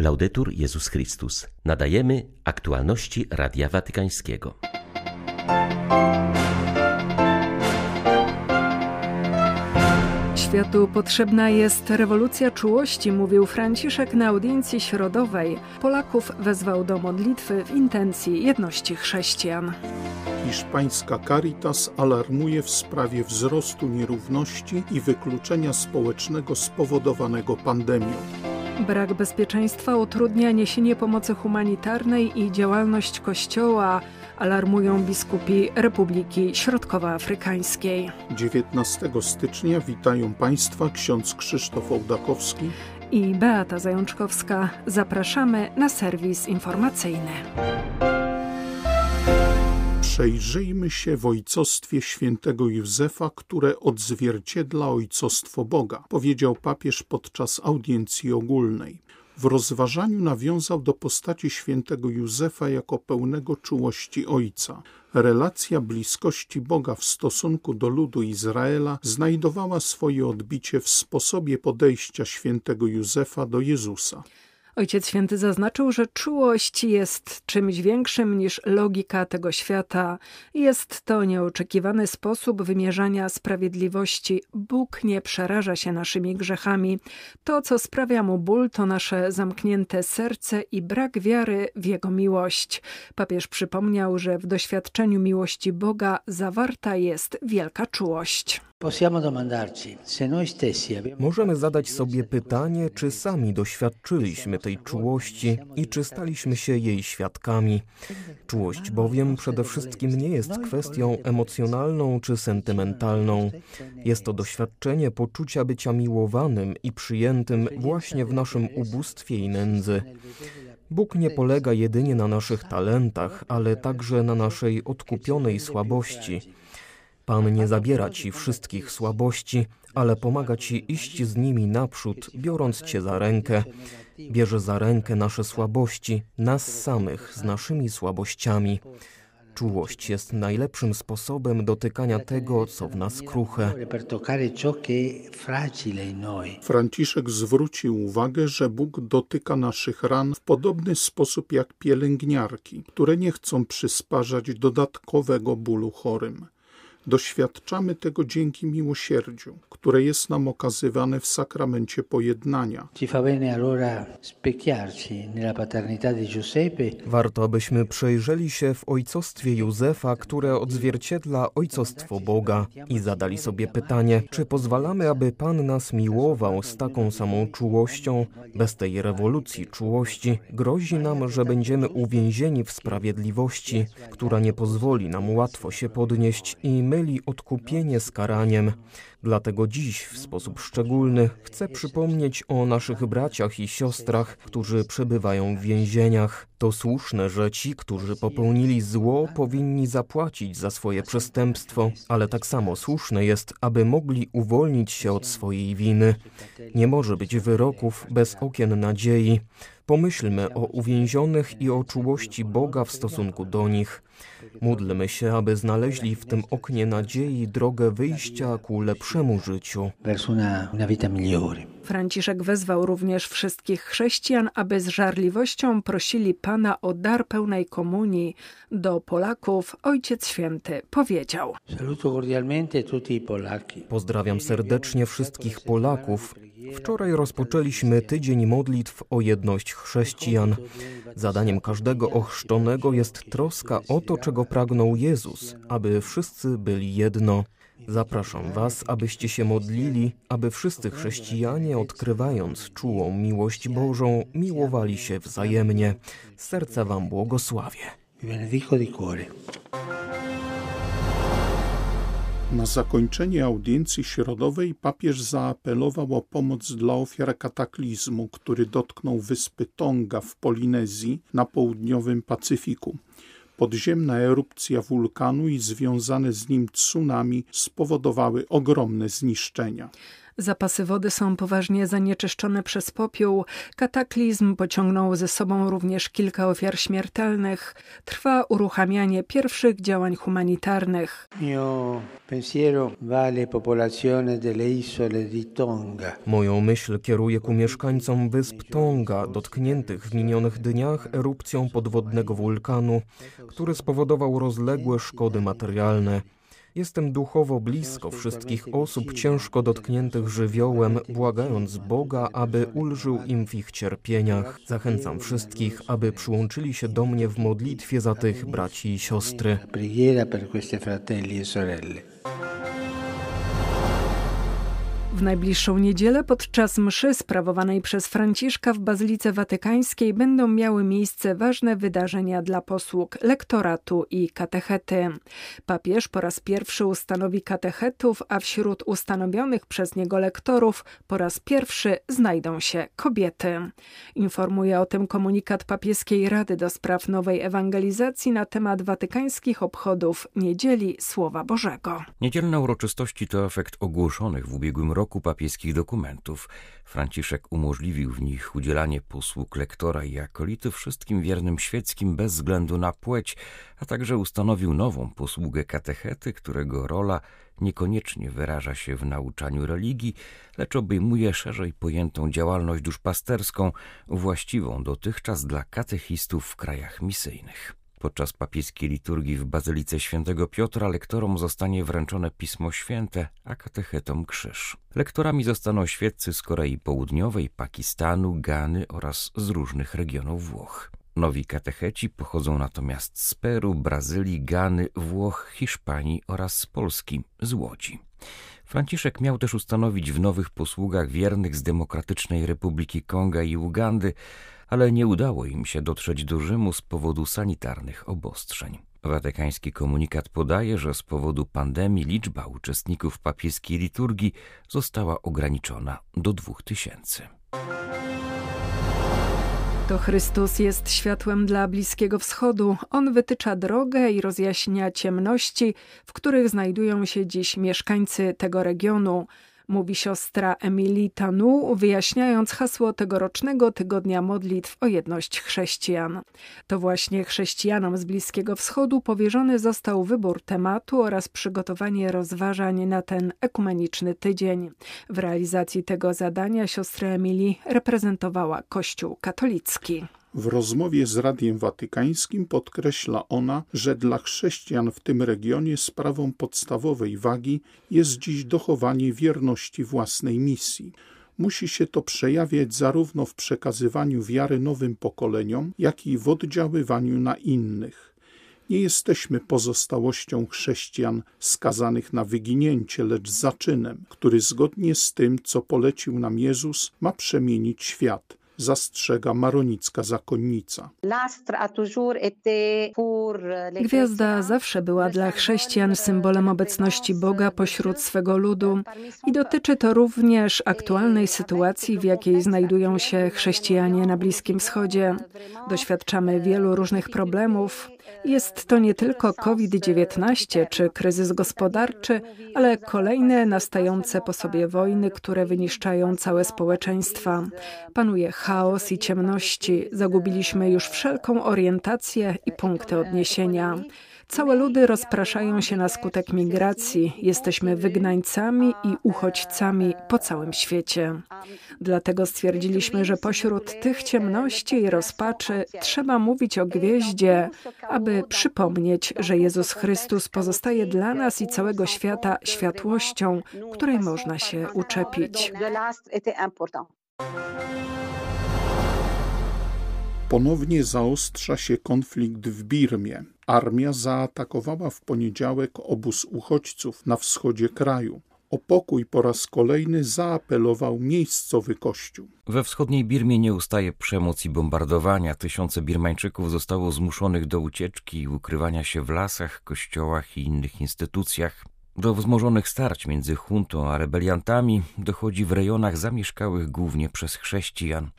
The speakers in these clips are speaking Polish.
Laudetur Jezus Chrystus. Nadajemy aktualności Radia Watykańskiego. Światu potrzebna jest rewolucja czułości, mówił Franciszek na audiencji środowej. Polaków wezwał do modlitwy w intencji jedności chrześcijan. Hiszpańska Caritas alarmuje w sprawie wzrostu nierówności i wykluczenia społecznego spowodowanego pandemią. Brak bezpieczeństwa utrudnia niesienie pomocy humanitarnej i działalność Kościoła, alarmują biskupi Republiki Środkowoafrykańskiej. 19 stycznia witają Państwa ksiądz Krzysztof Ołdakowski i Beata Zajączkowska. Zapraszamy na serwis informacyjny. Przejrzyjmy się w ojcostwie świętego Józefa, które odzwierciedla ojcostwo Boga, powiedział papież podczas audiencji ogólnej. W rozważaniu nawiązał do postaci świętego Józefa jako pełnego czułości ojca. Relacja bliskości Boga w stosunku do ludu Izraela znajdowała swoje odbicie w sposobie podejścia świętego Józefa do Jezusa. Ojciec Święty zaznaczył, że czułość jest czymś większym niż logika tego świata. Jest to nieoczekiwany sposób wymierzania sprawiedliwości. Bóg nie przeraża się naszymi grzechami. To, co sprawia mu ból, to nasze zamknięte serce i brak wiary w jego miłość. Papież przypomniał, że w doświadczeniu miłości Boga zawarta jest wielka czułość. Możemy zadać sobie pytanie, czy sami doświadczyliśmy tej czułości i czy staliśmy się jej świadkami. Czułość bowiem przede wszystkim nie jest kwestią emocjonalną czy sentymentalną. Jest to doświadczenie poczucia bycia miłowanym i przyjętym właśnie w naszym ubóstwie i nędzy. Bóg nie polega jedynie na naszych talentach, ale także na naszej odkupionej słabości. Pan nie zabiera ci wszystkich słabości, ale pomaga ci iść z nimi naprzód, biorąc cię za rękę. Bierze za rękę nasze słabości, nas samych z naszymi słabościami. Czułość jest najlepszym sposobem dotykania tego, co w nas kruche. Franciszek zwrócił uwagę, że Bóg dotyka naszych ran w podobny sposób jak pielęgniarki, które nie chcą przysparzać dodatkowego bólu chorym. Doświadczamy tego dzięki miłosierdziu, które jest nam okazywane w sakramencie pojednania. Warto, abyśmy przejrzeli się w ojcostwie Józefa, które odzwierciedla ojcostwo Boga i zadali sobie pytanie, czy pozwalamy, aby Pan nas miłował z taką samą czułością. Bez tej rewolucji czułości grozi nam, że będziemy uwięzieni w sprawiedliwości, która nie pozwoli nam łatwo się podnieść i myli odkupienie z karaniem. Dlatego dziś w sposób szczególny chcę przypomnieć o naszych braciach i siostrach, którzy przebywają w więzieniach. To słuszne, że ci, którzy popełnili zło, powinni zapłacić za swoje przestępstwo, ale tak samo słuszne jest, aby mogli uwolnić się od swojej winy. Nie może być wyroków bez okien nadziei. Pomyślmy o uwięzionych i o czułości Boga w stosunku do nich. Módlmy się, aby znaleźli w tym oknie nadziei drogę wyjścia ku lepszemu życiu. Franciszek wezwał również wszystkich chrześcijan, aby z żarliwością prosili Pana o dar pełnej komunii. Do Polaków Ojciec Święty powiedział: Pozdrawiam serdecznie wszystkich Polaków. Wczoraj rozpoczęliśmy tydzień modlitw o jedność chrześcijan. Zadaniem każdego ochrzczonego jest troska o to, czego pragnął Jezus, aby wszyscy byli jedno. Zapraszam Was, abyście się modlili, aby wszyscy chrześcijanie, odkrywając czułą miłość Bożą, miłowali się wzajemnie. Z serca Wam błogosławię. Na zakończenie audiencji środowej papież zaapelował o pomoc dla ofiar kataklizmu, który dotknął wyspy Tonga w Polinezji na południowym Pacyfiku. Podziemna erupcja wulkanu i związane z nim tsunami spowodowały ogromne zniszczenia. Zapasy wody są poważnie zanieczyszczone przez popiół. Kataklizm pociągnął ze sobą również kilka ofiar śmiertelnych. Trwa uruchamianie pierwszych działań humanitarnych. Moją myśl kieruję ku mieszkańcom wysp Tonga, dotkniętych w minionych dniach erupcją podwodnego wulkanu, który spowodował rozległe szkody materialne. Jestem duchowo blisko wszystkich osób ciężko dotkniętych żywiołem, błagając Boga, aby ulżył im w ich cierpieniach. Zachęcam wszystkich, aby przyłączyli się do mnie w modlitwie za tych braci i siostry. W najbliższą niedzielę podczas mszy sprawowanej przez Franciszka w Bazylice Watykańskiej będą miały miejsce ważne wydarzenia dla posług lektoratu i katechety. Papież po raz pierwszy ustanowi katechetów, a wśród ustanowionych przez niego lektorów po raz pierwszy znajdą się kobiety. Informuje o tym komunikat papieskiej Rady do Spraw Nowej Ewangelizacji na temat watykańskich obchodów Niedzieli Słowa Bożego. Niedzielne uroczystości to efekt ogłoszonych w ubiegłym roku roku papieskich dokumentów. Franciszek umożliwił w nich udzielanie posług lektora i akolity wszystkim wiernym świeckim bez względu na płeć, a także ustanowił nową posługę katechety, którego rola niekoniecznie wyraża się w nauczaniu religii, lecz obejmuje szerzej pojętą działalność duszpasterską, właściwą dotychczas dla katechistów w krajach misyjnych. Podczas papieskiej liturgii w Bazylice Świętego Piotra lektorom zostanie wręczone Pismo Święte, a katechetom krzyż. Lektorami zostaną świeccy z Korei Południowej, Pakistanu, Gany oraz z różnych regionów Włoch. Nowi katecheci pochodzą natomiast z Peru, Brazylii, Gany, Włoch, Hiszpanii oraz z Polski, z Łodzi. Franciszek miał też ustanowić w nowych posługach wiernych z Demokratycznej Republiki Konga i Ugandy, ale nie udało im się dotrzeć do Rzymu z powodu sanitarnych obostrzeń. Watykański komunikat podaje, że z powodu pandemii liczba uczestników papieskiej liturgii została ograniczona do dwóch tysięcy. To Chrystus jest światłem dla Bliskiego Wschodu. On wytycza drogę i rozjaśnia ciemności, w których znajdują się dziś mieszkańcy tego regionu mówi siostra Emilii Tanu, wyjaśniając hasło tegorocznego tygodnia modlitw o jedność chrześcijan. To właśnie chrześcijanom z Bliskiego Wschodu powierzony został wybór tematu oraz przygotowanie rozważań na ten ekumeniczny tydzień. W realizacji tego zadania siostra Emilii reprezentowała Kościół katolicki. W rozmowie z Radiem Watykańskim podkreśla ona, że dla chrześcijan w tym regionie sprawą podstawowej wagi jest dziś dochowanie wierności własnej misji. Musi się to przejawiać zarówno w przekazywaniu wiary nowym pokoleniom, jak i w oddziaływaniu na innych. Nie jesteśmy pozostałością chrześcijan skazanych na wyginięcie, lecz zaczynem, który zgodnie z tym, co polecił nam Jezus, ma przemienić świat zastrzega maronicka zakonnica. Gwiazda zawsze była dla chrześcijan symbolem obecności Boga pośród swego ludu. I dotyczy to również aktualnej sytuacji, w jakiej znajdują się chrześcijanie na Bliskim Wschodzie. Doświadczamy wielu różnych problemów, jest to nie tylko COVID-19 czy kryzys gospodarczy, ale kolejne nastające po sobie wojny, które wyniszczają całe społeczeństwa. Panuje chaos i ciemności, zagubiliśmy już wszelką orientację i punkty odniesienia. Całe ludy rozpraszają się na skutek migracji. Jesteśmy wygnańcami i uchodźcami po całym świecie. Dlatego stwierdziliśmy, że pośród tych ciemności i rozpaczy trzeba mówić o gwieździe, aby przypomnieć, że Jezus Chrystus pozostaje dla nas i całego świata światłością, której można się uczepić. Ponownie zaostrza się konflikt w Birmie. Armia zaatakowała w poniedziałek obóz uchodźców na wschodzie kraju. O pokój po raz kolejny zaapelował miejscowy kościół. We wschodniej Birmie nie ustaje przemoc i bombardowania. Tysiące Birmańczyków zostało zmuszonych do ucieczki i ukrywania się w lasach, kościołach i innych instytucjach. Do wzmożonych starć między huntą a rebeliantami dochodzi w rejonach zamieszkałych głównie przez chrześcijan.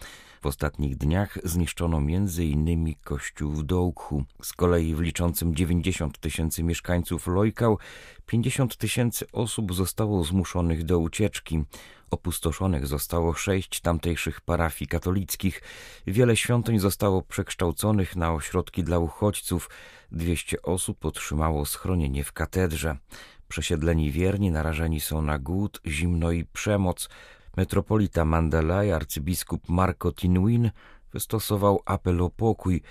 W ostatnich dniach zniszczono m.in. kościół w Dołku. Z kolei w liczącym 90 tysięcy mieszkańców Lojkał 50 tysięcy osób zostało zmuszonych do ucieczki. Opustoszonych zostało sześć tamtejszych parafii katolickich. Wiele świątyń zostało przekształconych na ośrodki dla uchodźców. 200 osób otrzymało schronienie w katedrze. Przesiedleni wierni narażeni są na głód, zimno i przemoc. Metropolita Mandela i arcybiskup Marco Tinwin wystosował apel o pokój.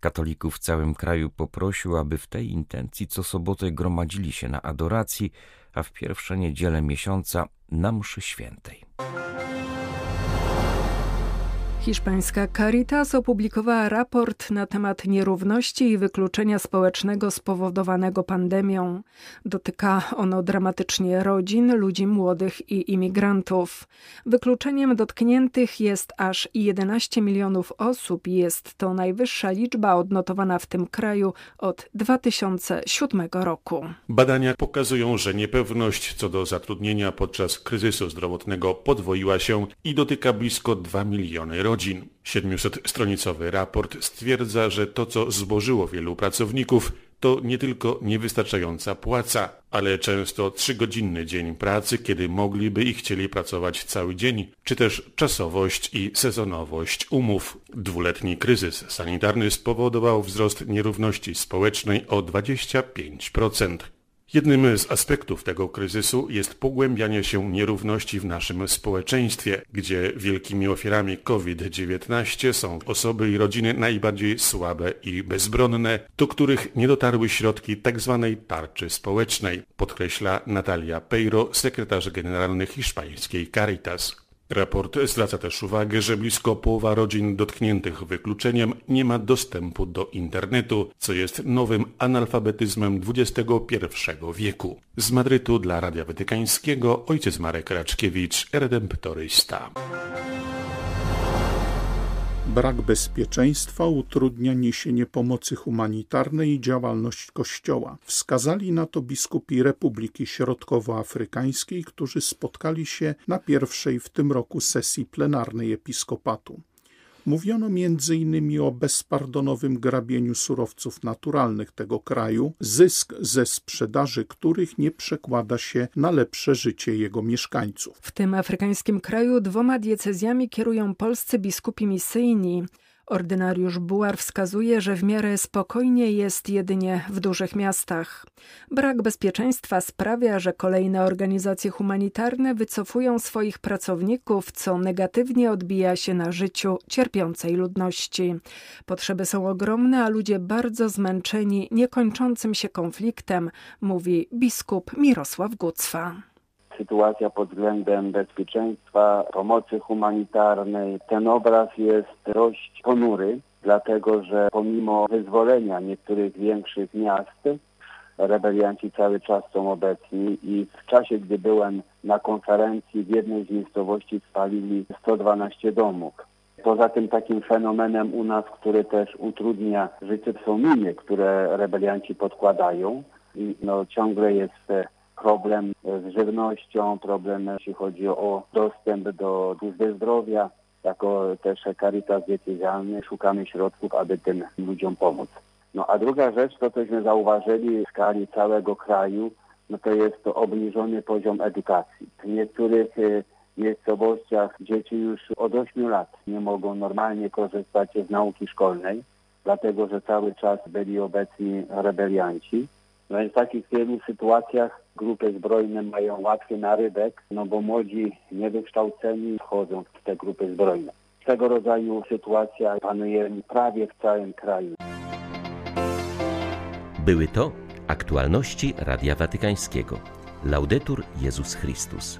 Katolików w całym kraju poprosił, aby w tej intencji co sobotę gromadzili się na adoracji, a w pierwsze niedzielę miesiąca na mszy świętej. Hiszpańska Caritas opublikowała raport na temat nierówności i wykluczenia społecznego spowodowanego pandemią. Dotyka ono dramatycznie rodzin, ludzi młodych i imigrantów. Wykluczeniem dotkniętych jest aż 11 milionów osób jest to najwyższa liczba odnotowana w tym kraju od 2007 roku. Badania pokazują, że niepewność co do zatrudnienia podczas kryzysu zdrowotnego podwoiła się i dotyka blisko 2 miliony rodzin rodzin. 700-stronicowy raport stwierdza, że to, co zbożyło wielu pracowników, to nie tylko niewystarczająca płaca, ale często trzygodzinny dzień pracy, kiedy mogliby i chcieli pracować cały dzień, czy też czasowość i sezonowość umów. Dwuletni kryzys sanitarny spowodował wzrost nierówności społecznej o 25%. Jednym z aspektów tego kryzysu jest pogłębianie się nierówności w naszym społeczeństwie, gdzie wielkimi ofiarami COVID-19 są osoby i rodziny najbardziej słabe i bezbronne, do których nie dotarły środki tzw. Tarczy społecznej, podkreśla Natalia Peiro, sekretarz generalny hiszpańskiej Caritas. Raport zwraca też uwagę, że blisko połowa rodzin dotkniętych wykluczeniem nie ma dostępu do internetu, co jest nowym analfabetyzmem XXI wieku. Z Madrytu dla Radia Watykańskiego ojciec Marek Raczkiewicz, redemptorysta. Brak bezpieczeństwa utrudnia niesienie pomocy humanitarnej i działalność Kościoła. Wskazali na to biskupi Republiki Środkowoafrykańskiej, którzy spotkali się na pierwszej w tym roku sesji plenarnej episkopatu. Mówiono m.in. o bezpardonowym grabieniu surowców naturalnych tego kraju, zysk ze sprzedaży których nie przekłada się na lepsze życie jego mieszkańców. W tym afrykańskim kraju dwoma diecezjami kierują polscy biskupi misyjni. Ordynariusz Buar wskazuje, że w miarę spokojnie jest jedynie w dużych miastach. Brak bezpieczeństwa sprawia, że kolejne organizacje humanitarne wycofują swoich pracowników, co negatywnie odbija się na życiu cierpiącej ludności. Potrzeby są ogromne, a ludzie bardzo zmęczeni niekończącym się konfliktem, mówi biskup Mirosław Gucwa sytuacja pod względem bezpieczeństwa, pomocy humanitarnej. Ten obraz jest dość ponury, dlatego że pomimo wyzwolenia niektórych większych miast, rebelianci cały czas są obecni i w czasie, gdy byłem na konferencji w jednej z miejscowości spalili 112 domów. Poza tym takim fenomenem u nas, który też utrudnia życie, są miny, które rebelianci podkładają i no, ciągle jest problem z żywnością, problem jeśli chodzi o dostęp do służby zdrowia. Jako też Caritas Diecezjalny szukamy środków, aby tym ludziom pomóc. No a druga rzecz, to cośmy zauważyli w skali całego kraju, no to jest to obniżony poziom edukacji. W niektórych y, miejscowościach dzieci już od 8 lat nie mogą normalnie korzystać z nauki szkolnej, dlatego że cały czas byli obecni rebelianci. No i w takich wielu sytuacjach grupy zbrojne mają łatwy narybek, no bo młodzi niewykształceni wchodzą w te grupy zbrojne. Tego rodzaju sytuacja panuje prawie w całym kraju. Były to aktualności Radia Watykańskiego. Laudetur Jezus Chrystus.